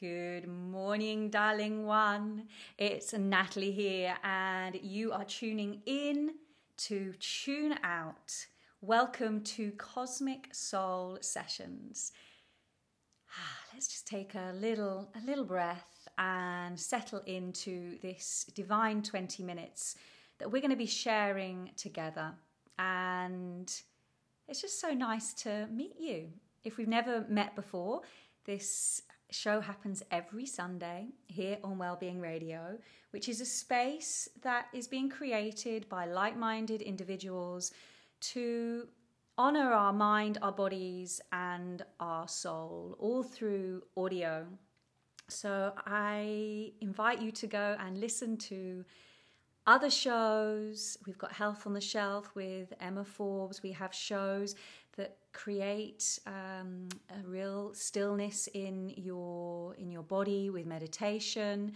Good morning, darling one. It's Natalie here, and you are tuning in to Tune Out. Welcome to Cosmic Soul Sessions. Ah, let's just take a little a little breath and settle into this divine 20 minutes that we're going to be sharing together. And it's just so nice to meet you. If we've never met before, this show happens every Sunday here on Wellbeing Radio, which is a space that is being created by like minded individuals to honor our mind, our bodies, and our soul, all through audio. So I invite you to go and listen to other shows. We've got Health on the Shelf with Emma Forbes. We have shows that create um, a real stillness in your in your body with meditation.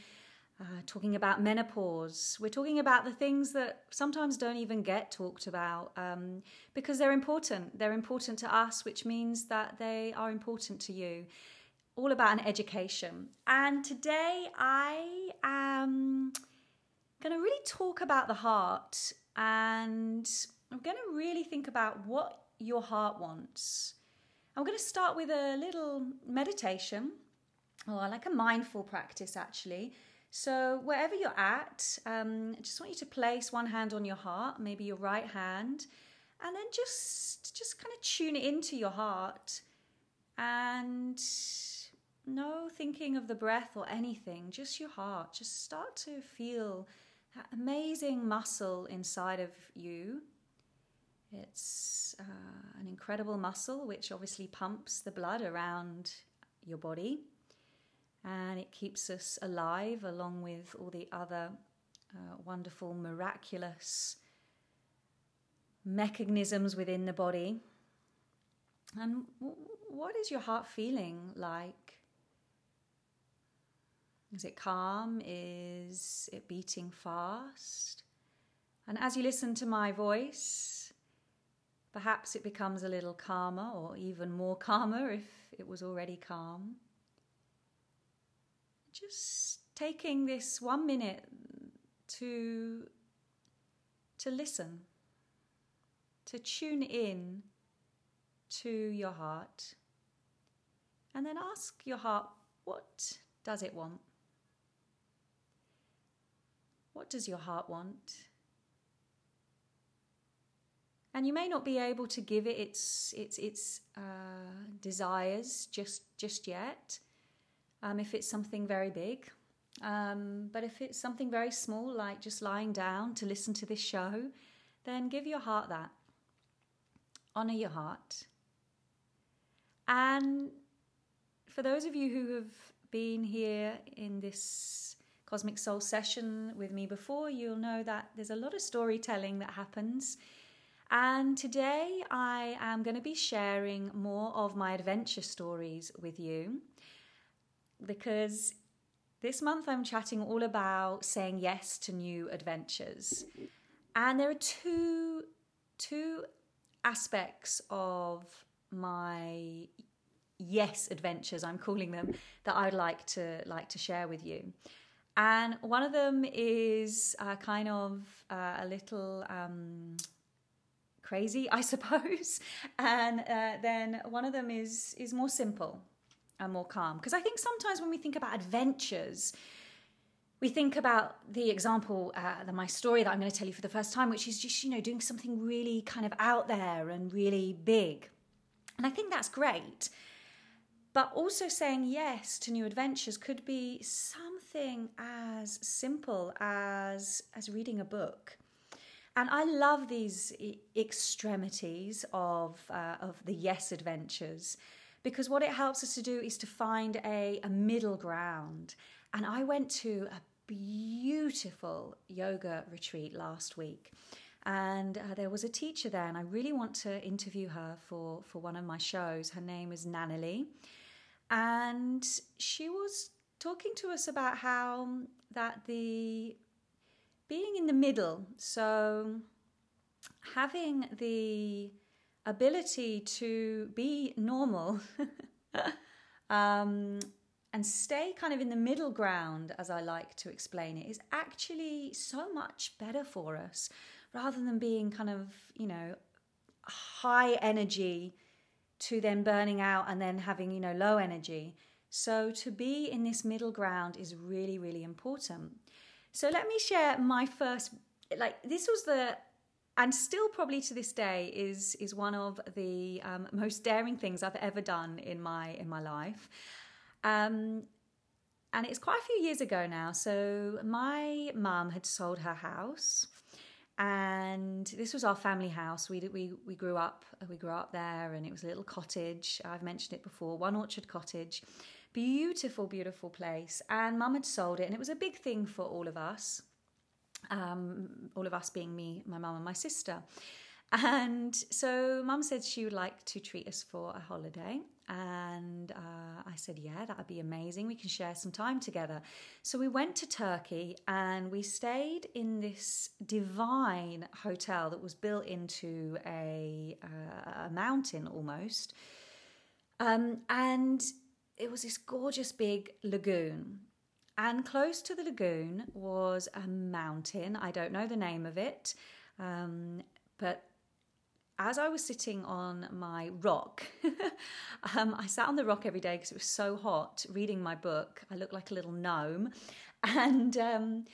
Uh, talking about menopause, we're talking about the things that sometimes don't even get talked about um, because they're important. They're important to us, which means that they are important to you. All about an education. And today I am going to really talk about the heart and I'm going to really think about what your heart wants. I'm going to start with a little meditation or like a mindful practice actually. So, wherever you're at, um, I just want you to place one hand on your heart, maybe your right hand, and then just just kind of tune into your heart and no thinking of the breath or anything, just your heart. Just start to feel that amazing muscle inside of you it's uh, an incredible muscle which obviously pumps the blood around your body and it keeps us alive along with all the other uh, wonderful, miraculous mechanisms within the body. And what is your heart feeling like? Is it calm? Is it beating fast? And as you listen to my voice, Perhaps it becomes a little calmer or even more calmer if it was already calm. Just taking this one minute to, to listen, to tune in to your heart, and then ask your heart, what does it want? What does your heart want? and you may not be able to give it its its its uh, desires just just yet. Um, if it's something very big, um, but if it's something very small, like just lying down to listen to this show, then give your heart that. Honor your heart. And for those of you who have been here in this Cosmic Soul session with me before, you'll know that there's a lot of storytelling that happens and today I am going to be sharing more of my adventure stories with you because this month I'm chatting all about saying yes to new adventures. And there are two two aspects of my yes adventures I'm calling them that I'd like to like to share with you. And one of them is uh, kind of uh, a little um, crazy, I suppose. And uh, then one of them is is more simple and more calm. Because I think sometimes when we think about adventures, we think about the example, uh, the, my story that I'm going to tell you for the first time, which is just you know doing something really kind of out there and really big. And I think that's great. But also saying yes to new adventures could be something as simple as as reading a book and I love these extremities of, uh, of the yes adventures because what it helps us to do is to find a, a middle ground. And I went to a beautiful yoga retreat last week. And uh, there was a teacher there, and I really want to interview her for, for one of my shows. Her name is Nanalie. And she was talking to us about how that the being in the middle, so having the ability to be normal um, and stay kind of in the middle ground, as I like to explain it, is actually so much better for us rather than being kind of, you know, high energy to then burning out and then having, you know, low energy. So to be in this middle ground is really, really important. So let me share my first, like, this was the and still probably to this day is is one of the um, most daring things I've ever done in my in my life. Um, and it's quite a few years ago now. So my mum had sold her house, and this was our family house. We we we grew up we grew up there, and it was a little cottage. I've mentioned it before, one orchard cottage, beautiful, beautiful place. And mum had sold it, and it was a big thing for all of us um, all of us being me, my mum, and my sister. And so mum said she would like to treat us for a holiday. And uh, I said, yeah, that would be amazing. We can share some time together. So we went to Turkey and we stayed in this divine hotel that was built into a, uh, a mountain almost. Um, and it was this gorgeous big lagoon and close to the lagoon was a mountain. I don't know the name of it, um, but as I was sitting on my rock, um, I sat on the rock every day because it was so hot reading my book. I looked like a little gnome. And um,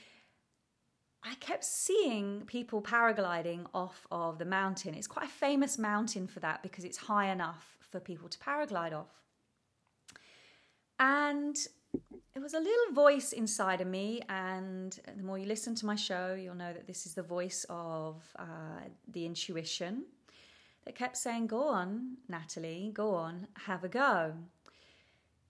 I kept seeing people paragliding off of the mountain. It's quite a famous mountain for that because it's high enough for people to paraglide off. And it was a little voice inside of me, and the more you listen to my show, you'll know that this is the voice of uh, the intuition that kept saying, Go on, Natalie, go on, have a go.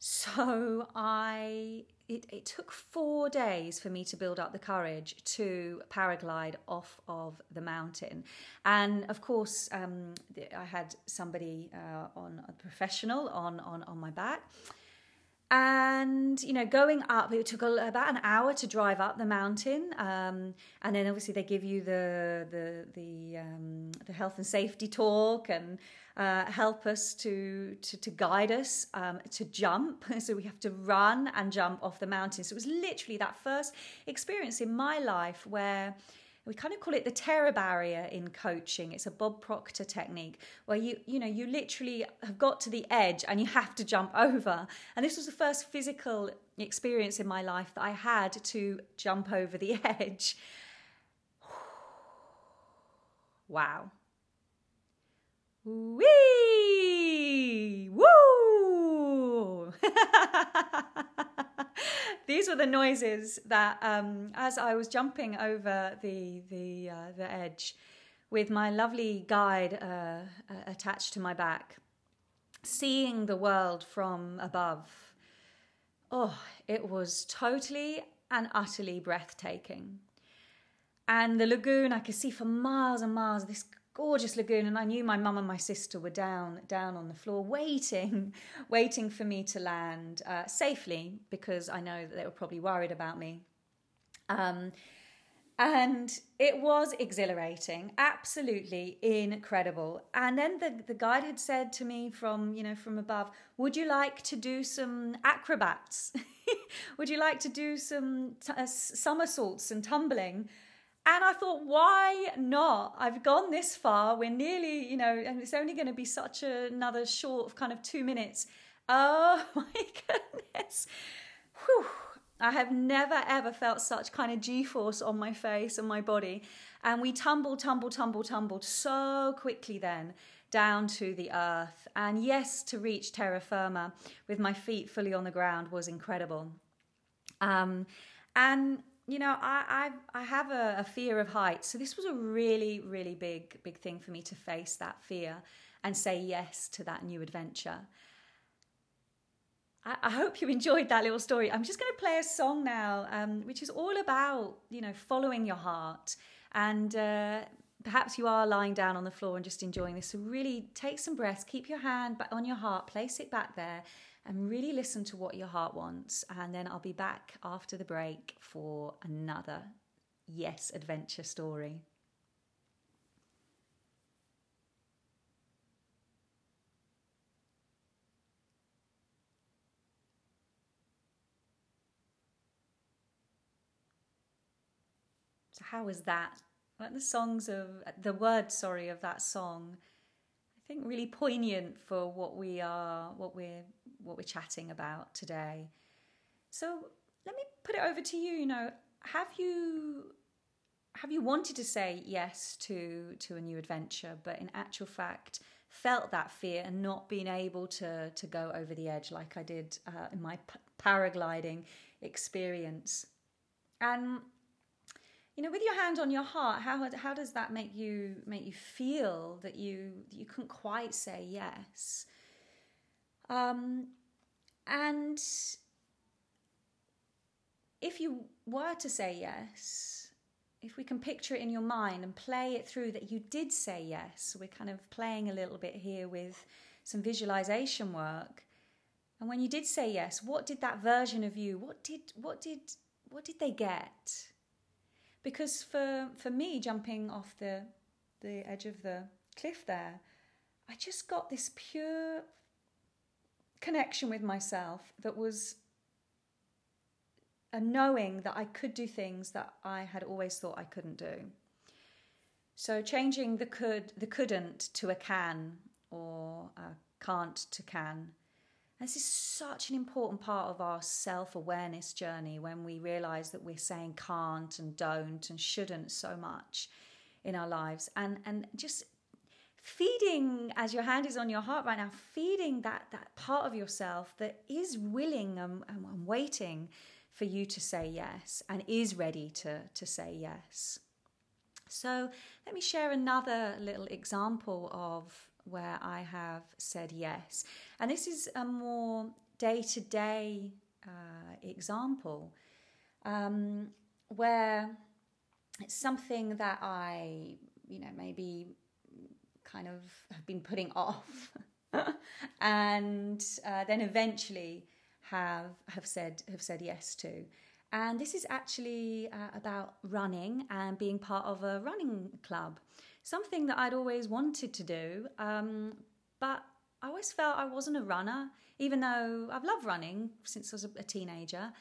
So I, it, it took four days for me to build up the courage to paraglide off of the mountain. And of course, um, I had somebody uh, on a professional on, on, on my back and you know going up it took about an hour to drive up the mountain um, and then obviously they give you the the the, um, the health and safety talk and uh, help us to to, to guide us um, to jump. So we have to run and jump off the mountain. So it was literally that first experience in my life where we kind of call it the terror barrier in coaching it's a bob proctor technique where you you know you literally have got to the edge and you have to jump over and this was the first physical experience in my life that i had to jump over the edge wow Wee! Woo! these were the noises that, um, as I was jumping over the the uh, the edge, with my lovely guide uh, uh, attached to my back, seeing the world from above. Oh, it was totally and utterly breathtaking. And the lagoon, I could see for miles and miles this gorgeous lagoon and i knew my mum and my sister were down down on the floor waiting waiting for me to land uh, safely because i know that they were probably worried about me. Um, and it was exhilarating absolutely incredible. And then the, the guide had said to me from you know from above would you like to do some acrobats? Would you like to do some t- uh, somersaults and tumbling and I thought, why not? I've gone this far. We're nearly, you know, and it's only going to be such a, another short kind of two minutes. Oh my goodness. Whew. I have never ever felt such kind of G force on my face and my body. And we tumbled, tumbled, tumbled, tumbled so quickly then down to the earth. And yes, to reach terra firma with my feet fully on the ground was incredible. Um, and you know, I I, I have a, a, fear of heights, so this was a really really big big thing for me to face that fear and say yes to that new adventure. I, I hope you enjoyed that little story. I'm just going to play a song now, um, which is all about you know following your heart and. Uh, perhaps you are lying down on the floor and just enjoying this. So, really take some breaths, keep your hand on your heart, place it back there, and really listen to what your heart wants. And then I'll be back after the break for another Yes Adventure story. So, how was that? Like the songs of the words, sorry, of that song, I think really poignant for what we are, what we're what we're chatting about today. So let me put it over to you. You know, have you have you wanted to say yes to to a new adventure, but in actual fact felt that fear and not being able to to go over the edge like I did uh, in my p- paragliding experience? And you know, with your hand on your heart, how how does that make you make you feel that you you couldn't quite say yes? Um, and if you were to say yes, if we can picture it in your mind and play it through that you did say yes, we're kind of playing a little bit here with some visualization work. And when you did say yes, what did that version of you, what did what did what did they get? Because for for me jumping off the the edge of the cliff there, I just got this pure connection with myself that was a knowing that I could do things that I had always thought I couldn't do. So changing the could the couldn't to a can or a can't to can. This is such an important part of our self awareness journey when we realize that we're saying can't and don't and shouldn't so much in our lives. And, and just feeding, as your hand is on your heart right now, feeding that, that part of yourself that is willing and, and, and waiting for you to say yes and is ready to, to say yes. So, let me share another little example of where I have said yes. And this is a more day to day example um, where it's something that I, you know, maybe kind of have been putting off. and uh, then eventually have have said have said yes to. And this is actually uh, about running and being part of a running club, something that I'd always wanted to do, um, but I always felt I wasn't a runner, even though I've loved running since I was a, teenager.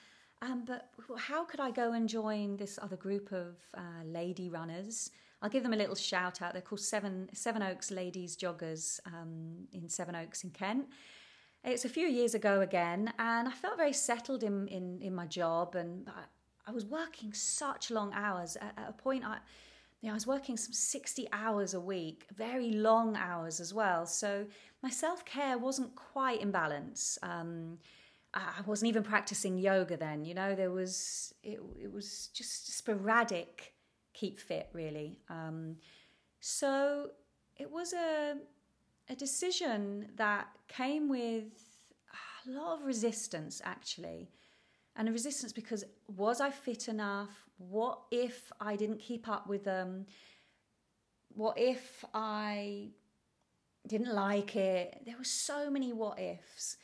Um, but how could I go and join this other group of uh, lady runners? I'll give them a little shout out. They're called Seven Sevenoaks Ladies Joggers um, in Sevenoaks in Kent. It's a few years ago again, and I felt very settled in, in, in my job, and I, I was working such long hours. At, at a point, I, you know, I was working some 60 hours a week, very long hours as well. So my self care wasn't quite in balance. Um, I wasn't even practicing yoga then, you know, there was, it, it was just sporadic keep fit, really. Um, so it was a, a decision that came with a lot of resistance, actually. And a resistance because was I fit enough? What if I didn't keep up with them? What if I didn't like it? There were so many what ifs.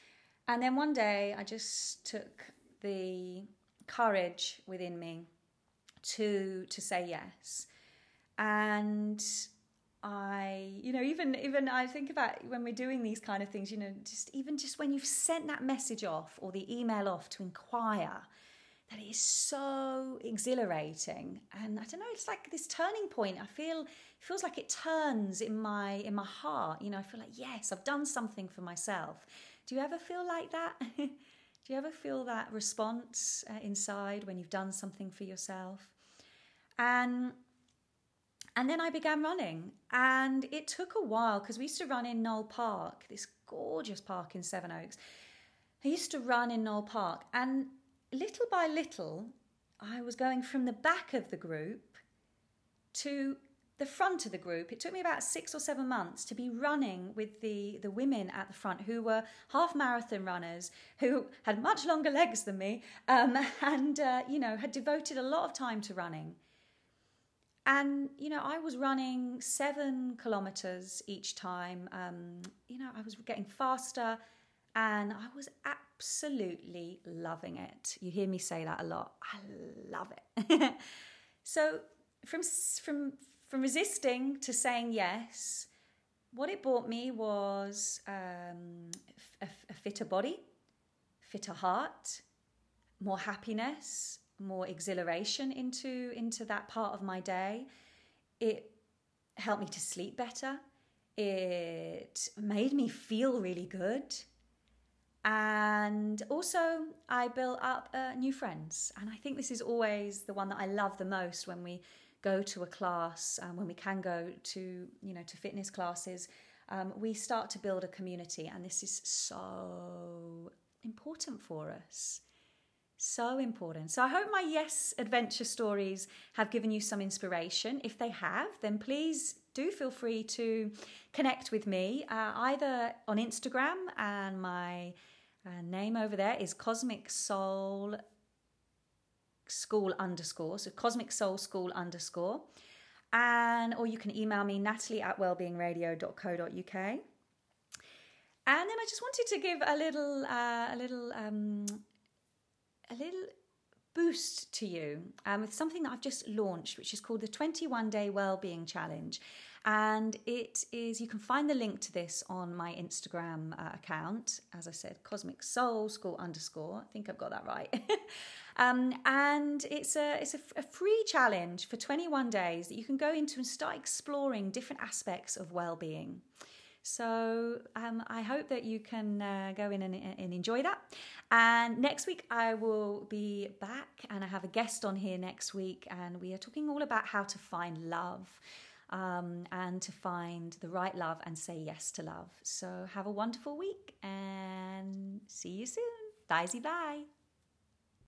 And then one day I just took the courage within me to to say yes. And I, you know, even even I think about when we're doing these kind of things, you know, just even just when you've sent that message off or the email off to inquire, that is so exhilarating. And I don't know, it's like this turning point. I feel it feels like it turns in my in my heart. You know, I feel like yes, I've done something for myself. Do you ever feel like that? Do you ever feel that response uh, inside when you've done something for yourself? And and then I began running, and it took a while because we used to run in Knole Park, this gorgeous park in Sevenoaks. I used to run in Knole Park, and little by little, I was going from the back of the group to the front of the group. It took me about six or seven months to be running with the, the women at the front who were half marathon runners who had much longer legs than me um, and, uh, you know, had devoted a lot of time to running. And, you know, I was running seven kilometers each time. Um, you know, I was getting faster and I was absolutely loving it. You hear me say that a lot. I love it. so, from, from, from resisting to saying yes, what it brought me was um, a, a fitter body, fitter heart, more happiness, more exhilaration into into that part of my day. It helped me to sleep better. It made me feel really good. And also, I built up uh, new friends. And I think this is always the one that I love the most when we go to a class, um, when we can go to, you know, to fitness classes. Um, we start to build a community, and this is so important for us. So important. So I hope my Yes Adventure stories have given you some inspiration. If they have, then please do feel free to connect with me uh, either on Instagram, and my uh, name over there is Cosmic Soul School underscore. So Cosmic Soul School underscore. And or you can email me natalie at wellbeingradio.co.uk. And then I just wanted to give a little, uh, a little um, a little boost to you um, with something that I've just launched, which is called the 21 Day Wellbeing Challenge. And it is, you can find the link to this on my Instagram uh, account. As I said, Cosmic Soul School underscore. I think I've got that right. um, and it's a it's a, a free challenge for 21 days that you can go into and start exploring different aspects of well-being. So um, I hope that you can uh, go in and, and, enjoy that. And next week I will be back, and I have a guest on here next week, and we are talking all about how to find love. Um, and to find the right love and say yes to love. So, have a wonderful week and see you soon. Bye, bye.